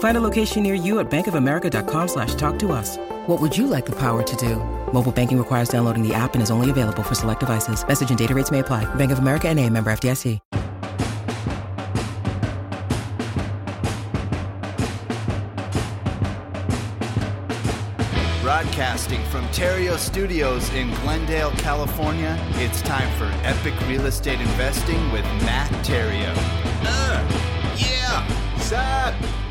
Find a location near you at bankofamerica.com slash talk to us. What would you like the power to do? Mobile banking requires downloading the app and is only available for select devices. Message and data rates may apply. Bank of America and a member FDIC. Broadcasting from Theriault Studios in Glendale, California, it's time for Epic Real Estate Investing with Matt Theriault. Uh, yeah, sup?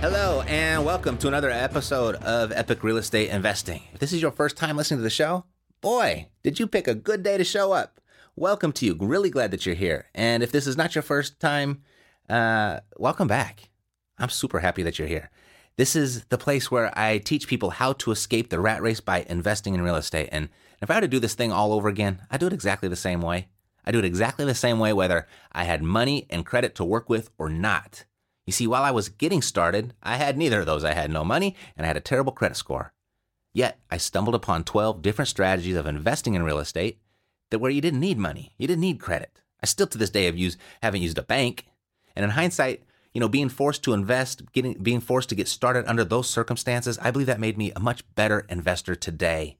Hello, and welcome to another episode of Epic Real Estate Investing. If this is your first time listening to the show, boy, did you pick a good day to show up. Welcome to you. Really glad that you're here. And if this is not your first time, uh, welcome back. I'm super happy that you're here. This is the place where I teach people how to escape the rat race by investing in real estate. And if I were to do this thing all over again, I do it exactly the same way. I do it exactly the same way, whether I had money and credit to work with or not. You see, while I was getting started, I had neither of those. I had no money and I had a terrible credit score. Yet, I stumbled upon 12 different strategies of investing in real estate that where you didn't need money, you didn't need credit. I still to this day have used haven't used a bank. And in hindsight, you know, being forced to invest, getting being forced to get started under those circumstances, I believe that made me a much better investor today.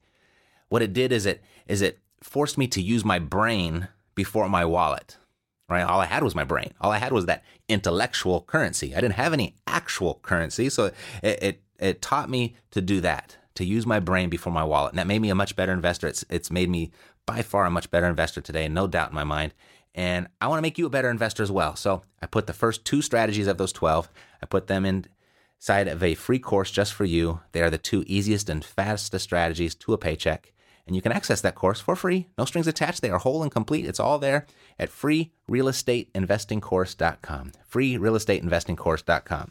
What it did is it is it forced me to use my brain before my wallet. Right? All I had was my brain. All I had was that intellectual currency. I didn't have any actual currency, so it it, it taught me to do that, to use my brain before my wallet. And that made me a much better investor. It's it's made me by far a much better investor today, no doubt in my mind. And I want to make you a better investor as well. So I put the first two strategies of those 12, I put them inside of a free course just for you. They are the two easiest and fastest strategies to a paycheck. And you can access that course for free, no strings attached. They are whole and complete. It's all there at freerealestateinvestingcourse.com. Freerealestateinvestingcourse.com.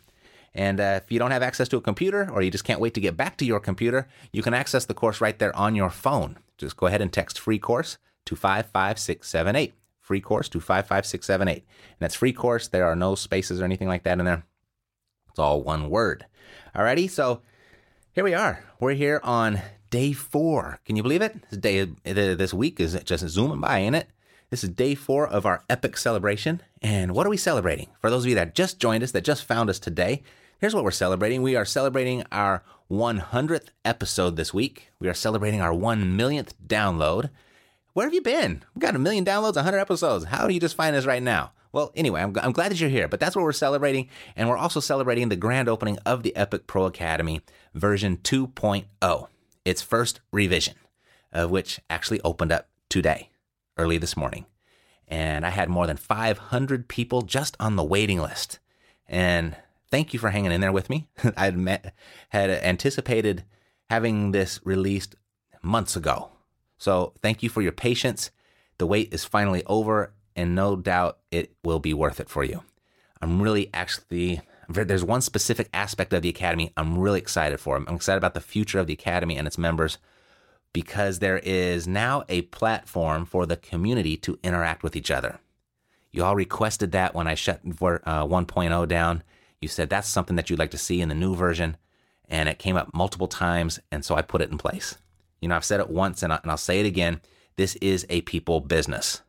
And uh, if you don't have access to a computer or you just can't wait to get back to your computer, you can access the course right there on your phone. Just go ahead and text free course to 55678 free course to 55678. And that's free course. There are no spaces or anything like that in there. It's all one word. Alrighty, so here we are. We're here on day four. Can you believe it? This day, this week is just zooming by, ain't it? This is day four of our epic celebration. And what are we celebrating? For those of you that just joined us, that just found us today, here's what we're celebrating. We are celebrating our 100th episode this week. We are celebrating our 1 millionth download. Where have you been? We've got a million downloads, 100 episodes. How do you just find us right now? Well, anyway, I'm, I'm glad that you're here, but that's what we're celebrating. And we're also celebrating the grand opening of the Epic Pro Academy version 2.0, its first revision, of which actually opened up today, early this morning. And I had more than 500 people just on the waiting list. And thank you for hanging in there with me. I had, had anticipated having this released months ago so thank you for your patience. The wait is finally over, and no doubt it will be worth it for you. I'm really actually, there's one specific aspect of the Academy I'm really excited for. I'm excited about the future of the Academy and its members because there is now a platform for the community to interact with each other. You all requested that when I shut uh, 1.0 down. You said that's something that you'd like to see in the new version, and it came up multiple times, and so I put it in place. You know, I've said it once and, I, and I'll say it again. This is a people business.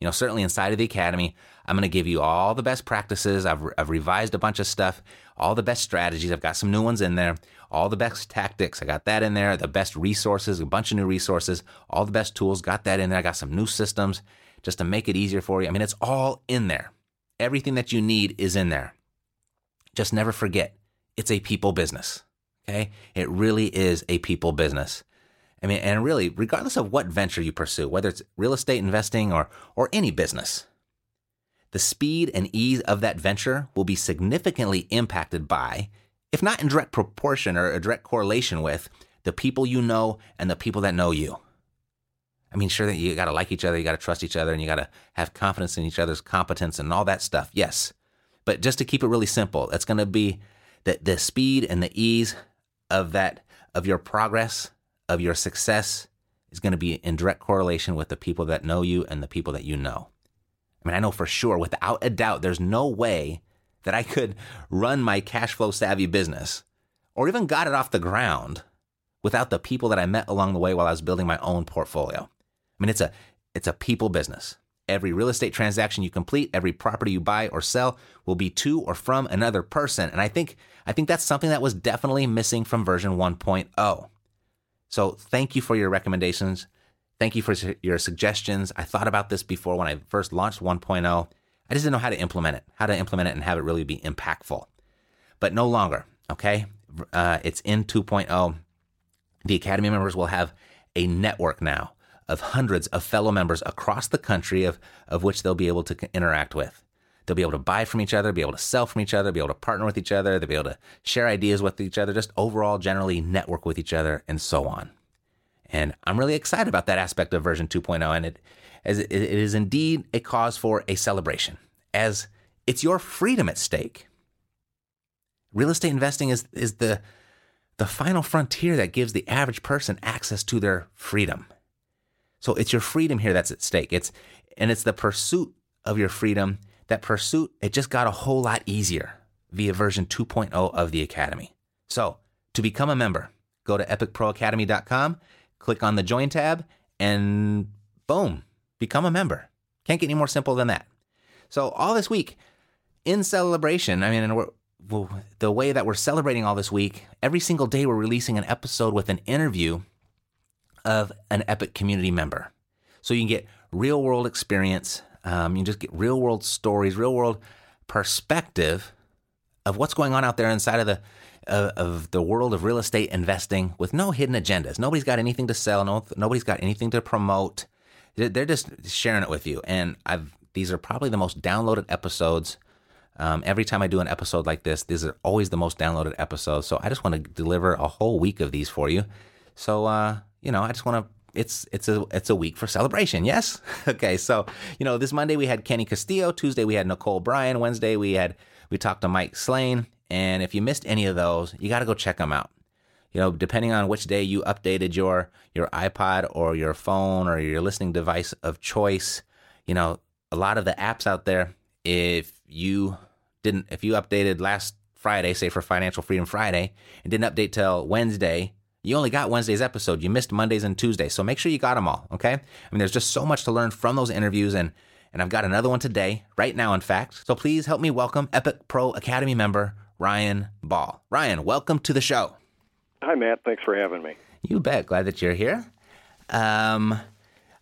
You know, certainly inside of the academy, I'm going to give you all the best practices. I've, I've revised a bunch of stuff, all the best strategies. I've got some new ones in there, all the best tactics. I got that in there, the best resources, a bunch of new resources, all the best tools. Got that in there. I got some new systems just to make it easier for you. I mean, it's all in there. Everything that you need is in there. Just never forget, it's a people business. Okay. It really is a people business. I mean, and really, regardless of what venture you pursue, whether it's real estate investing or, or any business, the speed and ease of that venture will be significantly impacted by, if not in direct proportion or a direct correlation with, the people you know and the people that know you. I mean, sure that you got to like each other, you got to trust each other, and you got to have confidence in each other's competence and all that stuff. Yes. But just to keep it really simple, it's going to be the, the speed and the ease of that, of your progress, of your success is going to be in direct correlation with the people that know you and the people that you know. I mean, I know for sure, without a doubt, there's no way that I could run my cash flow savvy business or even got it off the ground without the people that I met along the way while I was building my own portfolio. I mean, it's a it's a people business. Every real estate transaction you complete, every property you buy or sell will be to or from another person. And I think I think that's something that was definitely missing from version 1.0. So, thank you for your recommendations. Thank you for your suggestions. I thought about this before when I first launched 1.0. I just didn't know how to implement it, how to implement it and have it really be impactful. But no longer, okay? Uh, it's in 2.0. The Academy members will have a network now of hundreds of fellow members across the country of, of which they'll be able to interact with. They'll be able to buy from each other, be able to sell from each other, be able to partner with each other, they'll be able to share ideas with each other, just overall generally network with each other, and so on. And I'm really excited about that aspect of version 2.0. And it, as it is indeed a cause for a celebration, as it's your freedom at stake. Real estate investing is, is the, the final frontier that gives the average person access to their freedom. So it's your freedom here that's at stake. It's and it's the pursuit of your freedom. That pursuit, it just got a whole lot easier via version 2.0 of the Academy. So to become a member, go to epicproacademy.com click on the join tab, and boom, become a member. Can't get any more simple than that. So, all this week, in celebration, I mean, the way that we're celebrating all this week, every single day we're releasing an episode with an interview of an Epic community member. So you can get real world experience. Um, you just get real world stories, real world perspective of what's going on out there inside of the of, of, the world of real estate investing with no hidden agendas. Nobody's got anything to sell. No, nobody's got anything to promote. They're just sharing it with you. And I've these are probably the most downloaded episodes. Um, every time I do an episode like this, these are always the most downloaded episodes. So I just want to deliver a whole week of these for you. So uh, you know, I just want to it's it's a it's a week for celebration. Yes. okay. So you know, this Monday we had Kenny Castillo. Tuesday we had Nicole Bryan. Wednesday we had we talked to Mike Slane. And if you missed any of those, you got to go check them out. You know, depending on which day you updated your your iPod or your phone or your listening device of choice, you know, a lot of the apps out there, if you didn't if you updated last Friday, say for Financial Freedom Friday, and didn't update till Wednesday, you only got Wednesday's episode. You missed Mondays and Tuesdays. So make sure you got them all, okay? I mean, there's just so much to learn from those interviews and and I've got another one today, right now, in fact. So please help me welcome Epic Pro Academy member Ryan Ball. Ryan, welcome to the show. Hi, Matt. Thanks for having me. You bet. Glad that you're here. Um,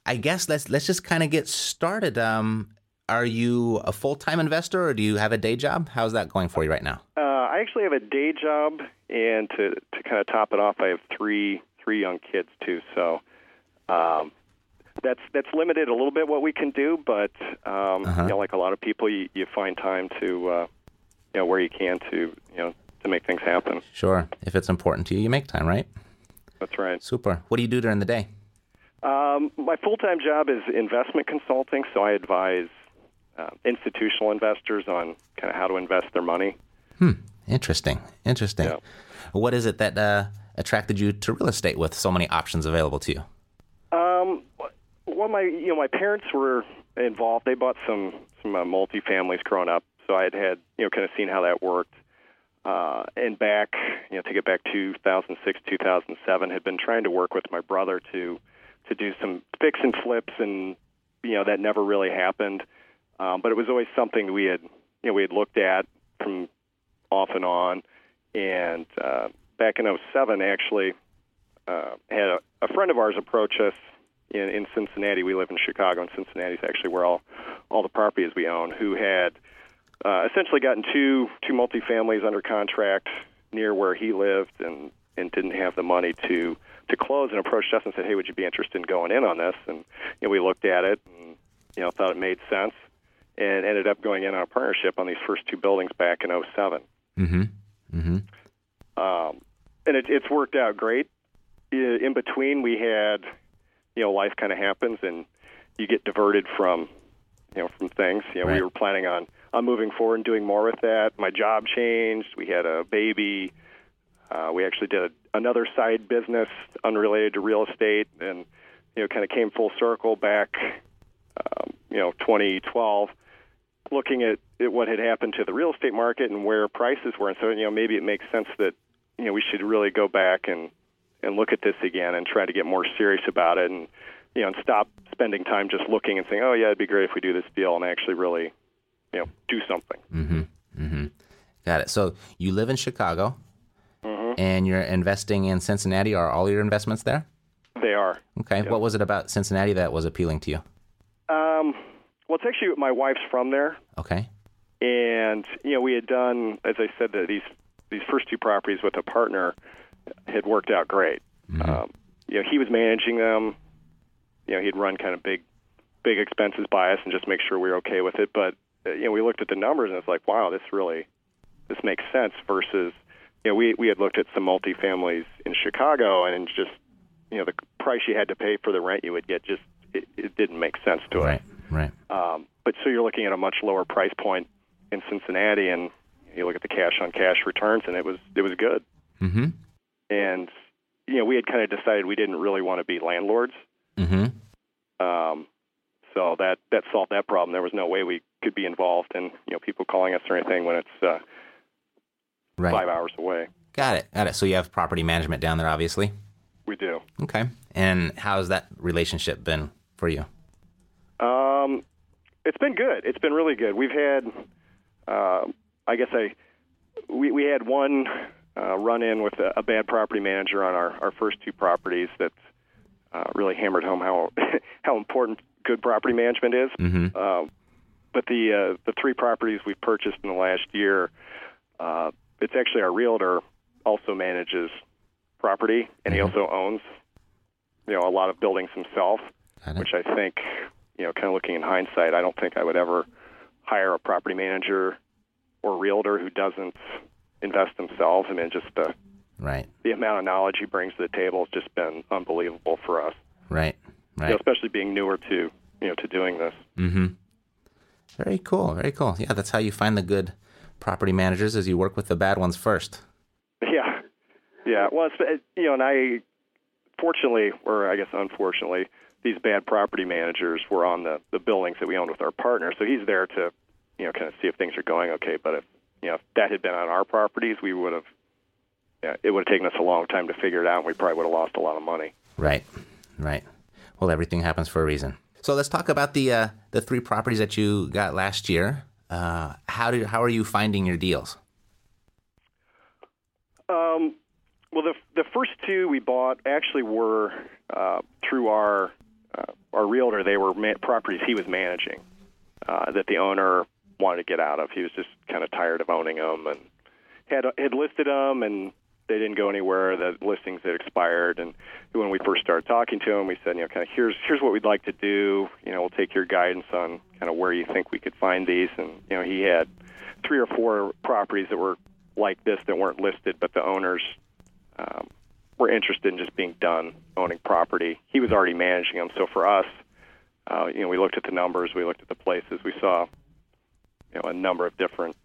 I guess let's let's just kind of get started. Um, are you a full time investor or do you have a day job? How's that going for you right now? Uh, I actually have a day job, and to to kind of top it off, I have three three young kids too. So. Um, that's that's limited a little bit what we can do, but um, uh-huh. you know, like a lot of people, you, you find time to uh, you know where you can to you know to make things happen. Sure, if it's important to you, you make time, right? That's right. Super. What do you do during the day? Um, my full time job is investment consulting, so I advise uh, institutional investors on kind of how to invest their money. Hmm. Interesting. Interesting. Yeah. What is it that uh, attracted you to real estate with so many options available to you? Um, well, my you know my parents were involved. They bought some some uh, multi-families growing up, so I had had you know kind of seen how that worked. Uh, and back, you know, to get back 2006, 2007, had been trying to work with my brother to to do some fix and flips, and you know that never really happened. Um, but it was always something we had, you know, we had looked at from off and on. And uh, back in 07, actually, uh, had a, a friend of ours approach us in, in Cincinnati. We live in Chicago, and Cincinnati is actually where all all the properties we own. Who had uh, essentially gotten two two multifamilies under contract near where he lived, and and didn't have the money to to close, and approached us and said, "Hey, would you be interested in going in on this?" And you know, we looked at it, and you know, thought it made sense, and ended up going in on a partnership on these first two buildings back in 07. Mm-hmm. Mm-hmm. Um, and it, it's worked out great. In between, we had, you know, life kind of happens, and you get diverted from, you know, from things. You know, Right. we were planning on on moving forward and doing more with that. My job changed. We had a baby. Uh, we actually did another side business unrelated to real estate, and you know, kind of came full circle back, um, you know, 2012, looking at, at what had happened to the real estate market and where prices were, and so you know, maybe it makes sense that you know we should really go back and and look at this again and try to get more serious about it, and you know, and stop spending time just looking and saying, oh yeah, it'd be great if we do this deal, and actually really, you know, do something. Mm-hmm. Mm-hmm. Got it. So you live in Chicago, Mm-hmm. and you're investing in Cincinnati. Are all your investments there? They are. Okay. What was it about Cincinnati that was appealing to you? Um, well, it's actually my wife's from there, Okay. and you know we had done, as I said, that these these first two properties with a partner had worked out great. Um, you know, he was managing them. You know, he'd run kind of big big expenses by us and just make sure we were okay with it. But uh, you know, we looked at the numbers and it's like, wow, this really this makes sense. Versus, you know, we we had looked at some multifamilies in Chicago and just you know the price you had to pay for the rent you would get just it, it didn't make sense to us. Right. Um, but so you're looking at a much lower price point in Cincinnati, and you look at the cash on cash returns, and it was it was good. Mm-hmm. And you know, we had kind of decided we didn't really want to be landlords, Mm-hmm. um, so that that solved that problem. There was no way we could be involved in you know people calling us or anything when it's uh, Right. five hours away. Got it. Got it. So you have property management down there, obviously. We do. Okay. And how's that relationship been for you? Um, it's been good. It's been really good. We've had, uh, I guess I, we we had one uh, run in with a, a bad property manager on our, our first two properties that uh, really hammered home how how important good property management is. Mm-hmm. Uh, but the uh, the three properties we've purchased in the last year, uh, it's actually our realtor also manages property, and he also owns, you know, a lot of buildings himself which I think, you know, kind of looking in hindsight, I don't think I would ever hire a property manager or realtor who doesn't invest themselves. I mean, just the Right. the amount of knowledge he brings to the table has just been unbelievable for us, Right. you know, Right. especially being newer to you know to doing this. Mm-hmm. Very cool. Very cool. Yeah, that's how you find the good property managers is you work with the bad ones first. Yeah, yeah. Well, it's, it, you know, and I fortunately, or I guess unfortunately, these bad property managers were on the the buildings that we owned with our partner, so he's there to, you know, kind of see if things are going okay. But if you know if that had been on our properties, we would have, yeah, it would have taken us a long time to figure it out, and we probably would have lost a lot of money. Right. Right. Well, everything happens for a reason. So let's talk about the uh, the three properties that you got last year. Uh, how did how are you finding your deals? Um, well, the the first two we bought actually were uh, through our uh, our realtor. They were ma- properties he was managing uh, that the owner wanted to get out of. He was just kind of tired of owning them and had had listed them, and they didn't go anywhere. The listings had expired, and when we first started talking to him, we said, you know, kind of here's here's what we'd like to do. You know, we'll take your guidance on kind of where you think we could find these. And you know, he had three or four properties that were like this that weren't listed, but the owners um, were interested in just being done owning property. He was already managing them, so for us, uh, you know, we looked at the numbers, we looked at the places, we saw, you know, a number of different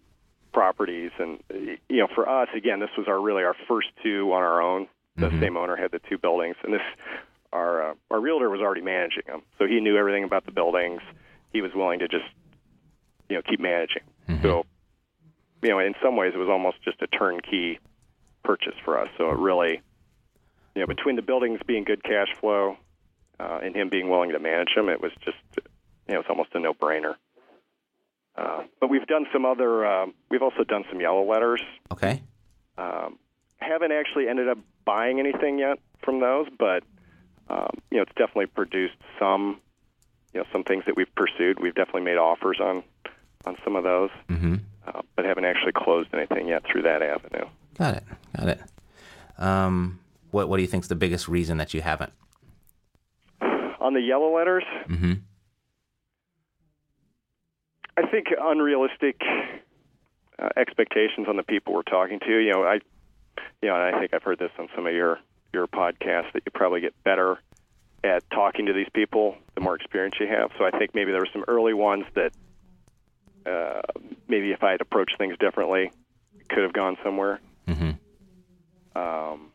properties, and you know, for us, again, this was our really our first two on our own. The same owner had the two buildings, and this our uh, our realtor was already managing them, so he knew everything about the buildings. He was willing to just, you know, keep managing. So, you know, in some ways, it was almost just a turnkey purchase for us. So it really, you know, between the buildings being good cash flow uh, and him being willing to manage them, it was just, you know, it's almost a no-brainer. Uh, but we've done some other. Um, we've also done some yellow letters. Okay. Um, haven't actually ended up buying anything yet from those, but um, you know, it's definitely produced some, you know, some things that we've pursued. We've definitely made offers on on some of those, Mm-hmm. uh, but haven't actually closed anything yet through that avenue. Got it. Got it. Um, what What do you think is the biggest reason that you haven't? On the yellow letters, Mm-hmm. I think unrealistic uh, expectations on the people we're talking to. You know, I, you know, and I think I've heard this on some of your your podcasts that you probably get better at talking to these people the more experience you have. So I think maybe there were some early ones that uh, maybe if I had approached things differently, could have gone somewhere. Mm-hmm. Um,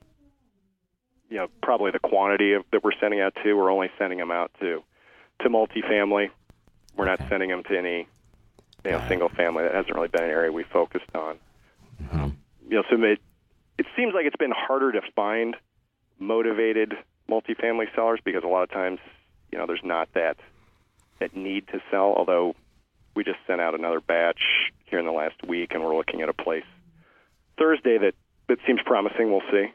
you know, probably the quantity of that we're sending out to, we're only sending them out to to multifamily. We're not Okay. sending them to any you know single family. That hasn't really been an area we focused on. Mm-hmm. You know, so it it seems like it's been harder to find motivated multifamily sellers because a lot of times you know there's not that that need to sell. Although we just sent out another batch here in the last week, and we're looking at a place Thursday that that seems promising. We'll see.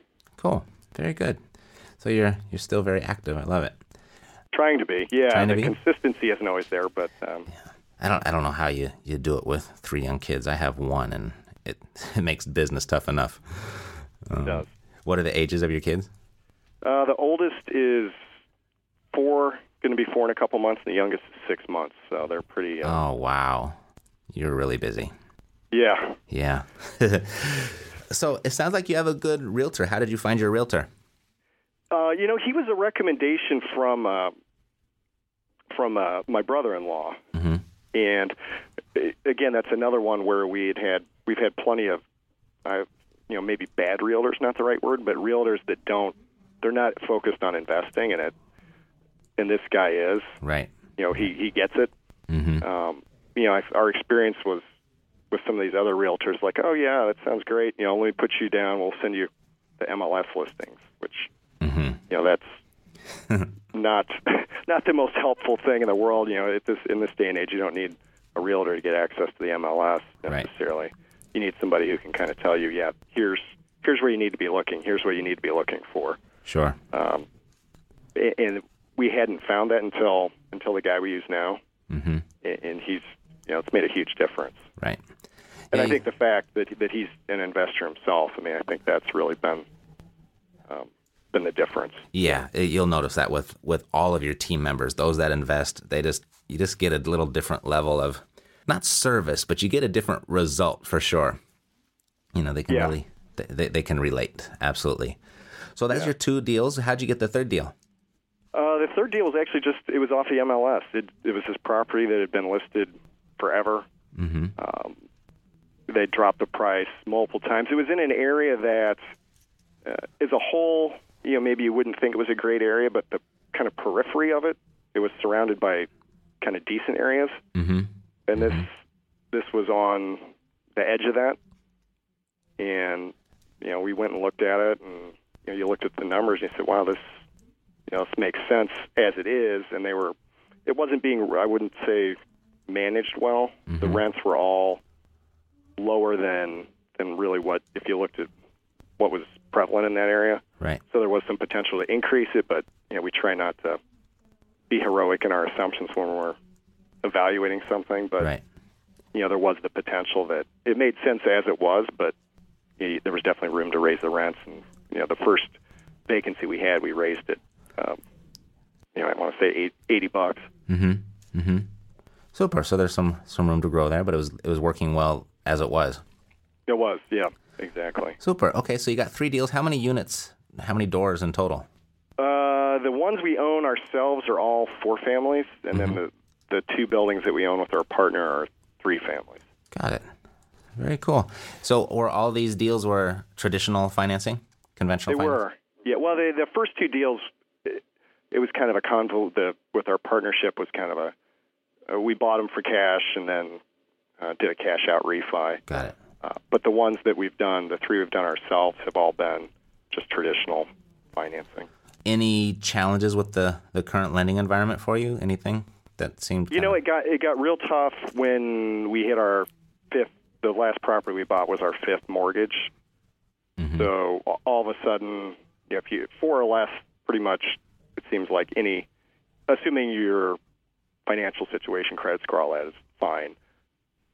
Very good. So you're you're still very active. I love it. Trying to be, yeah. Trying to the be? consistency isn't always there, but um, I don't I don't know how you, you do it with three young kids. I have one, and it it makes business tough enough. it does. What are the ages of your kids? Uh, the oldest is four, going to be four in a couple months, and the youngest is six months. So they're pretty. Uh, Oh wow, you're really busy. yeah. Yeah. so it sounds like you have a good realtor. How did you find your realtor? Uh, you know, he was a recommendation from uh, from uh, my brother-in-law, Mm-hmm. and uh, again, that's another one where we had had we've had plenty of, uh, you know, maybe bad realtors, not the right word, but realtors that don't they're not focused on investing, in it, and this guy is. Right. You know, he he gets it. Mm-hmm. um, you know, I, our experience was with some of these other realtors, like, oh yeah, that sounds great. You know, let me put you down. We'll send you the MLS listings, which Mm-hmm. you know that's not not the most helpful thing in the world. You know, at this in this day and age, you don't need a realtor to get access to the MLS Right. necessarily. You need somebody who can kind of tell you, yeah, here's here's where you need to be looking. Here's what you need to be looking for. Sure. Um, and we hadn't found that until until the guy we use now, Mm-hmm. and he's you know it's made a huge difference. Right. And I think the fact that that he's an investor himself, I mean, I think that's really been um, been the difference. Yeah, you'll notice that with with all of your team members, those that invest, they just you just get a little different level of not service, but you get a different result for sure. You know, they can Yeah. really they, they, can relate absolutely. So that's your two deals. How'd you get the third deal? Uh, the third deal was actually just it was off the MLS. It, it was this property that had been listed forever. Mm-hmm. Um, they dropped the price multiple times. It was in an area that, uh, as a whole, you know, maybe you wouldn't think it was a great area, but the kind of periphery of it, it was surrounded by kind of decent areas. Mm-hmm. and this this was on the edge of that. And you know we went and looked at it and you know you looked at the numbers and you said wow this you know this makes sense as it is. And they were it wasn't being I wouldn't say managed well. The rents were all lower than than really what if you looked at what was prevalent in that area Right. so there was some potential to increase it but you know we try not to be heroic in our assumptions when we're evaluating something but Right. you know, there was the potential that it made sense as it was, but you know, there was definitely room to raise the rents. And you know, the first vacancy we had, we raised it. Um, you know, I want to say eight, 80 bucks. Mm-hmm. Mm-hmm. Super. So there's some some room to grow there, but it was it was working well as it was. It was, yeah, exactly. Super. Okay, so you got three deals. How many units? How many doors in total? Uh, the ones we own ourselves are all four families, and then the the two buildings that we own with our partner are three families. Got it. Very cool. So were all these deals were traditional financing, conventional? They were. Yeah. Well, the the first two deals, it, it was kind of a convol. The with our partnership was kind of a. Uh, we bought them for cash and then uh, did a cash out refi. Got it. Uh, but the ones that we've done, the three we've done ourselves, have all been just traditional financing. Any challenges with the the current lending environment for you? Anything that seemed? You know, kinda- it got it got real tough when we hit our fifth. The last property we bought was our fifth mortgage. Mhm. So all of a sudden, you know, if you four or less, pretty much, it seems like any, assuming your financial situation, credit score, all that is fine.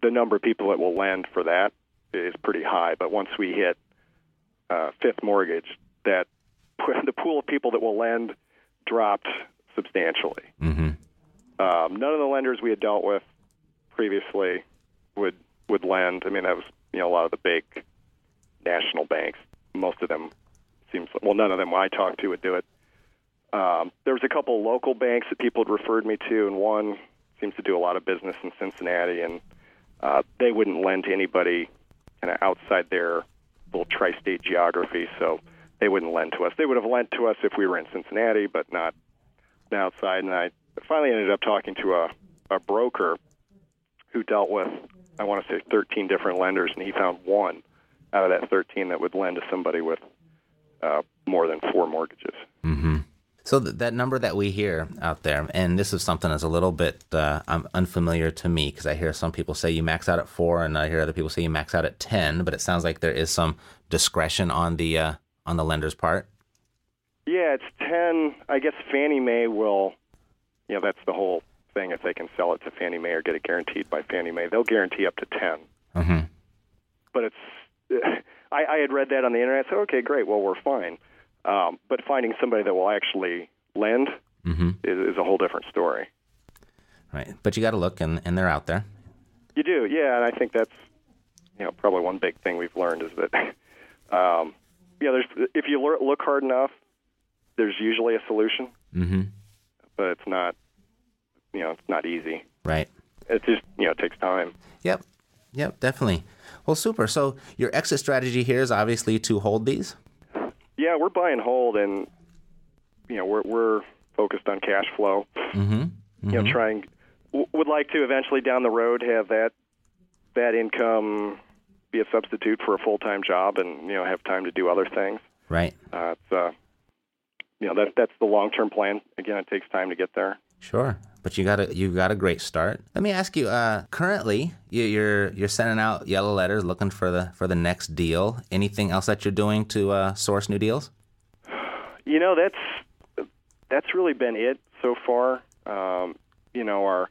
The number of people that will lend for that is pretty high. But once we hit uh, fifth mortgage, that the pool of people that will lend dropped substantially. Mhm. Um, none of the lenders we had dealt with previously would would lend. I mean, that was you know a lot of the big national banks. Most of them seems well, none of them I talked to would do it. Um, there was a couple local banks that people had referred me to, and one seems to do a lot of business in Cincinnati, and uh, they wouldn't lend to anybody kind of outside their little tri-state geography, so they wouldn't lend to us. They would have lent to us if we were in Cincinnati, but not outside. And I finally ended up talking to a, a broker who dealt with, I want to say, 13 different lenders, and he found one out of that 13 that would lend to somebody with uh, more than four mortgages. Mm-hmm. So th- that number that we hear out there, and this is something that's a little bit uh, unfamiliar to me because I hear some people say you max out at four, and I hear other people say you max out at ten. But it sounds like there is some discretion on the uh, on the lender's part. Yeah, it's ten. I guess Fannie Mae will. You know, that's the whole thing. If they can sell it to Fannie Mae or get it guaranteed by Fannie Mae, they'll guarantee up to 10 mm-hmm. But it's. I, I had read that on the internet. So okay, great. Well, we're fine. Um, but finding somebody that will actually lend mm-hmm. is, is a whole different story. Right, but you got to look, and, and they're out there. You do, yeah, and I think that's you know probably one big thing we've learned is that um, yeah, there's if you look hard enough, there's usually a solution, mm-hmm. but it's not you know it's not easy. Right. It just you know it takes time. Yep. Yep. Definitely. Well, super. So your exit strategy here is obviously to hold these. Yeah, we're buy and hold, and you know we're we're focused on cash flow. Mm-hmm. Mm-hmm. You know, trying would like to eventually down the road have that that income be a substitute for a full time job, and you know have time to do other things. Right. Uh, it's uh, you know that that's the long term plan. Again, it takes time to get there. Sure, but you got a you got a great start. Let me ask you. Uh, currently, you're you're sending out yellow letters looking for the for the next deal. Anything else that you're doing to uh, source new deals? You know, that's that's really been it so far. Um, you know, our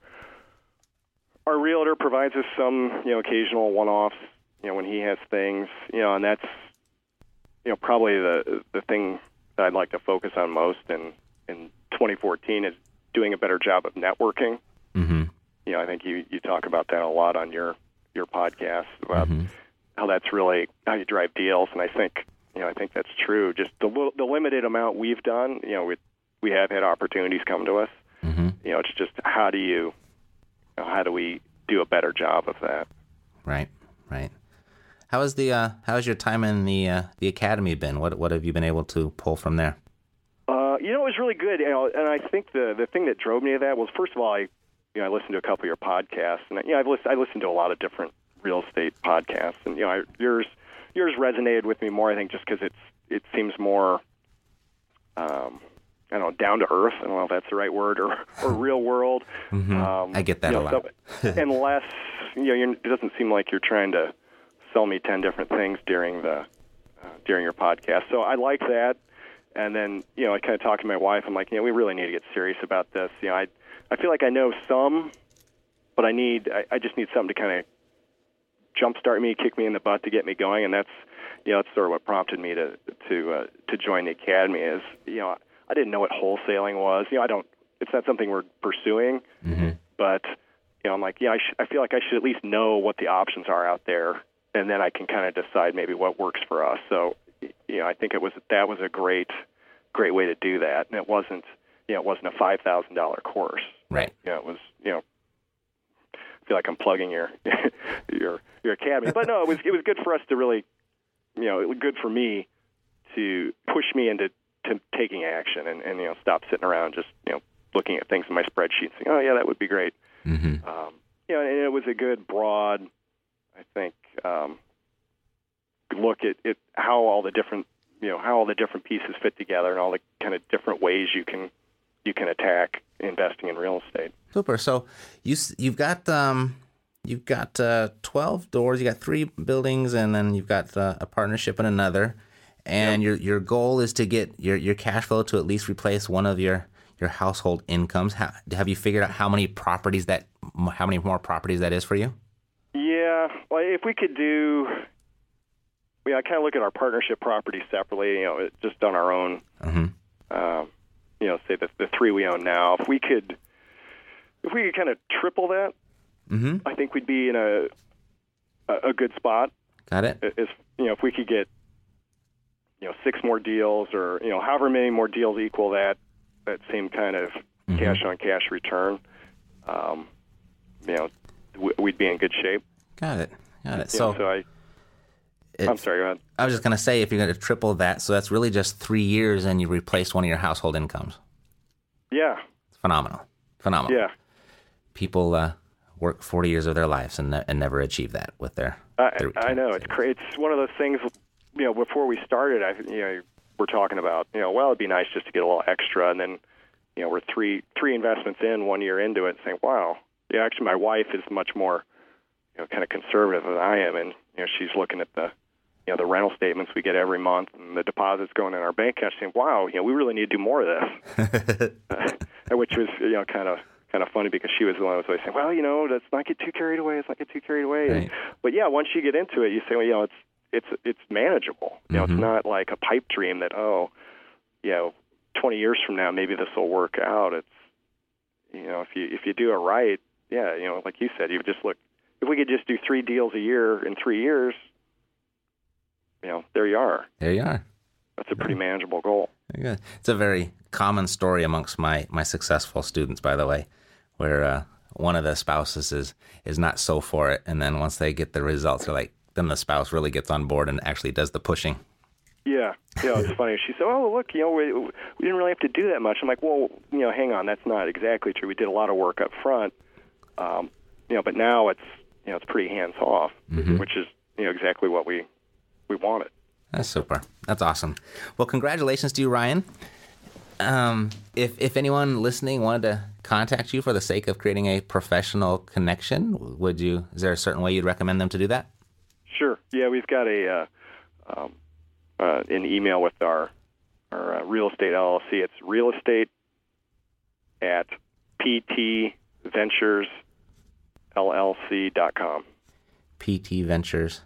our realtor provides us some you know occasional one offs. You know, when he has things. You know, and that's you know probably the the thing that I'd like to focus on most in in 2014 is doing a better job of networking. Mm-hmm. You know, I think you you talk about that a lot on your your podcast about mm-hmm. how that's really how you drive deals, and I think you know I think that's true. Just the the limited amount we've done, you know, we we have had opportunities come to us. Mm-hmm. You know, it's just how do you, you know, how do we do a better job of that? Right, right. How has the uh, how has your time in the uh, the academy been? What what have you been able to pull from there? You know, it was really good. You know, and I think the the thing that drove me to that was first of all, I you know I listened to a couple of your podcasts, and you know I've listened I listened to a lot of different real estate podcasts, and you know I, yours yours resonated with me more. I think just because it's it seems more. Um, I don't know, down to earth. I don't know if that's the right word, or, or real world. Mm-hmm. Um, I get that you know, a lot. So, and less, you know, you're, it doesn't seem like you're trying to sell me ten different things during the uh, during your podcast. So I like that. And then, you know, I kind of talked to my wife. I'm like, you know, we really need to get serious about this. You know, I I feel like I know some, but I need I, I just need something to kind of jumpstart me, kick me in the butt to get me going. And that's you know, that's sort of what prompted me to to uh, to join the academy. Is you know, I didn't know what wholesaling was. You know, I don't. It's not something we're pursuing, mm-hmm. but you know, I'm like, yeah, I, sh- I feel like I should at least know what the options are out there, and then I can kind of decide maybe what works for us. So you know, I think it was that was a great great way to do that, and it wasn't you know it wasn't a five thousand dollar course. Right. You know, it was you know. I feel like I'm plugging your your your academy, but no, it was it was good for us to really, you know, it was good for me to push me into to taking action and, and you know stop sitting around just you know looking at things in my spreadsheet saying oh yeah that would be great mm-hmm. um, you know and it was a good broad I think um, look at, at how all the different you know how all the different pieces fit together and all the kind of different ways you can you can attack investing in real estate. Super. So you you've got um you've got uh, twelve doors. You got three buildings, and then you've got uh, a partnership in another. And yep. your your goal is to get your your cash flow to at least replace one of your your household incomes. How, have you figured out how many properties that how many more properties that is for you? Yeah, well, if we could do we I kind of look at our partnership properties separately. You know, just on our own. Mm-hmm. Um, you know, say the the three we own now. If we could, if we could kind of triple that, Mm-hmm. I think we'd be in a a, a good spot. Got it. If you know, if we could get you know six more deals, or you know, however many more deals equal that that same kind of Mhm. cash on cash return, um, you know, we'd be in good shape. Got it. Got it. So, so I, I'm sorry. I was just gonna say, if you're gonna triple that, so that's really just three years, and you replaced one of your household incomes. Yeah, It's phenomenal. Phenomenal. yeah. People uh, work 40 years of their lives and, ne- and never achieve that with their. I, their I know it's cra- it's one of those things. You know, before we started, I you know we're talking about you know well it'd be nice just to get a little extra, and then you know we're three three investments in, one year into it, saying wow, yeah. Actually, my wife is much more you know kind of conservative than I am, and you know she's looking at the you know the rental statements we get every month and the deposits going in our bank account, saying wow, you know we really need to do more of this, which was you know kind of kind of funny because she was the one who was always saying, well, you know, let's not get too carried away. Let's not get too carried away. Right. But yeah, once you get into it, you say, well, you know, it's it's it's manageable. You know, Mhm. it's not like a pipe dream that oh, you know, 20 years from now maybe this will work out. It's you know, if you if you do it right, yeah, you know, like you said, you just look. If we could just do three deals a year in three years, you know, there you are. there you are. That's a pretty manageable goal. It's a very common story amongst my, my successful students, by the way, where uh, one of the spouses is is not so for it, and then once they get the results, they're like, then the spouse really gets on board and actually does the pushing. Yeah, yeah, it's funny. She said, "Oh, look, you know, we, we didn't really have to do that much." I'm like, "Well, you know, hang on, that's not exactly true. We did a lot of work up front, um, you know, but now it's you know it's pretty hands off, which is you know exactly what we we want it. That's super. That's awesome. Well, congratulations to you, Ryan. Um, if if anyone listening wanted to contact you for the sake of creating a professional connection, would you? Is there a certain way you'd recommend them to do that? Sure. Yeah, we've got a uh, um, uh, an email with our our uh, real estate LLC. It's real estate at ptventuresllc.com. PT Ventures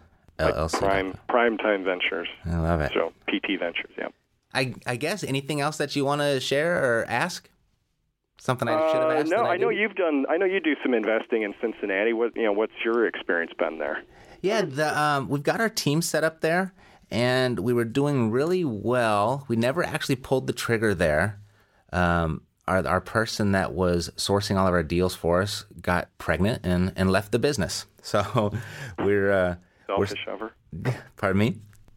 Like LLC. Prime Prime Time Ventures. I love it. So PT Ventures. Yeah. I I guess anything else that you want to share or ask? Something I should have Uh, asked. no, that I know you've done. I know you do some investing in Cincinnati. What you know? What's your experience been there? Yeah, the um, we've got our team set up there, and we were doing really well. We never actually pulled the trigger there. Um, our our person that was sourcing all of our deals for us got pregnant and and left the business. So we're uh, we're Selfish of her. pardon me.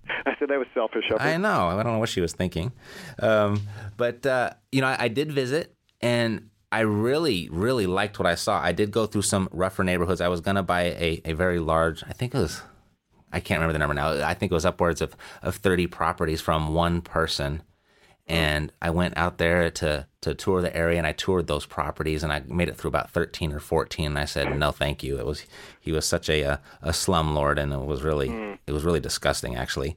I said that was selfish of her. I know. I don't know what she was thinking. Um, but, uh, you know, I, I did visit and I really, really liked what I saw. I did go through some rougher neighborhoods. I was going to buy a, a very large, I think it was, I can't remember the number now. I think it was upwards of, of 30 properties from one person. And I went out there to, to tour the area and I toured those properties and I made it through about 13 or 14. And I said, no, thank you. It was, he was such a, a, a slum lord and it was really, it was really disgusting actually.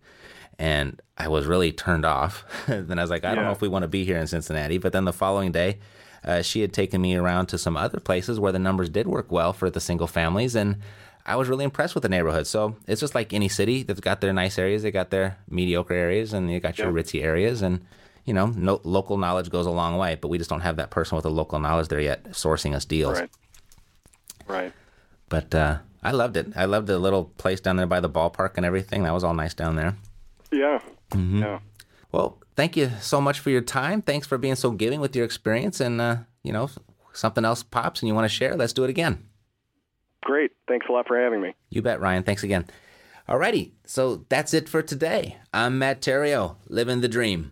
And I was really turned off. then I was like, I don't know if we want to be here in Cincinnati. But then the following day, uh, she had taken me around to some other places where the numbers did work well for the single families. And I was really impressed with the neighborhood. So it's just like any city that's got their nice areas, they got their mediocre areas, and you got your ritzy areas. And, you know, no, local knowledge goes a long way, but we just don't have that person with the local knowledge there yet sourcing us deals. Right. Right. But uh, I loved it. I loved the little place down there by the ballpark and everything. That was all nice down there. Yeah. Mm-hmm. Yeah. Well, thank you so much for your time. Thanks for being so giving with your experience. And, uh, you know, something else pops and you want to share, let's do it again. Great. Thanks a lot for having me. You bet, Ryan. Thanks again. Alrighty, so that's it for today. I'm Matt Theriault, living the dream.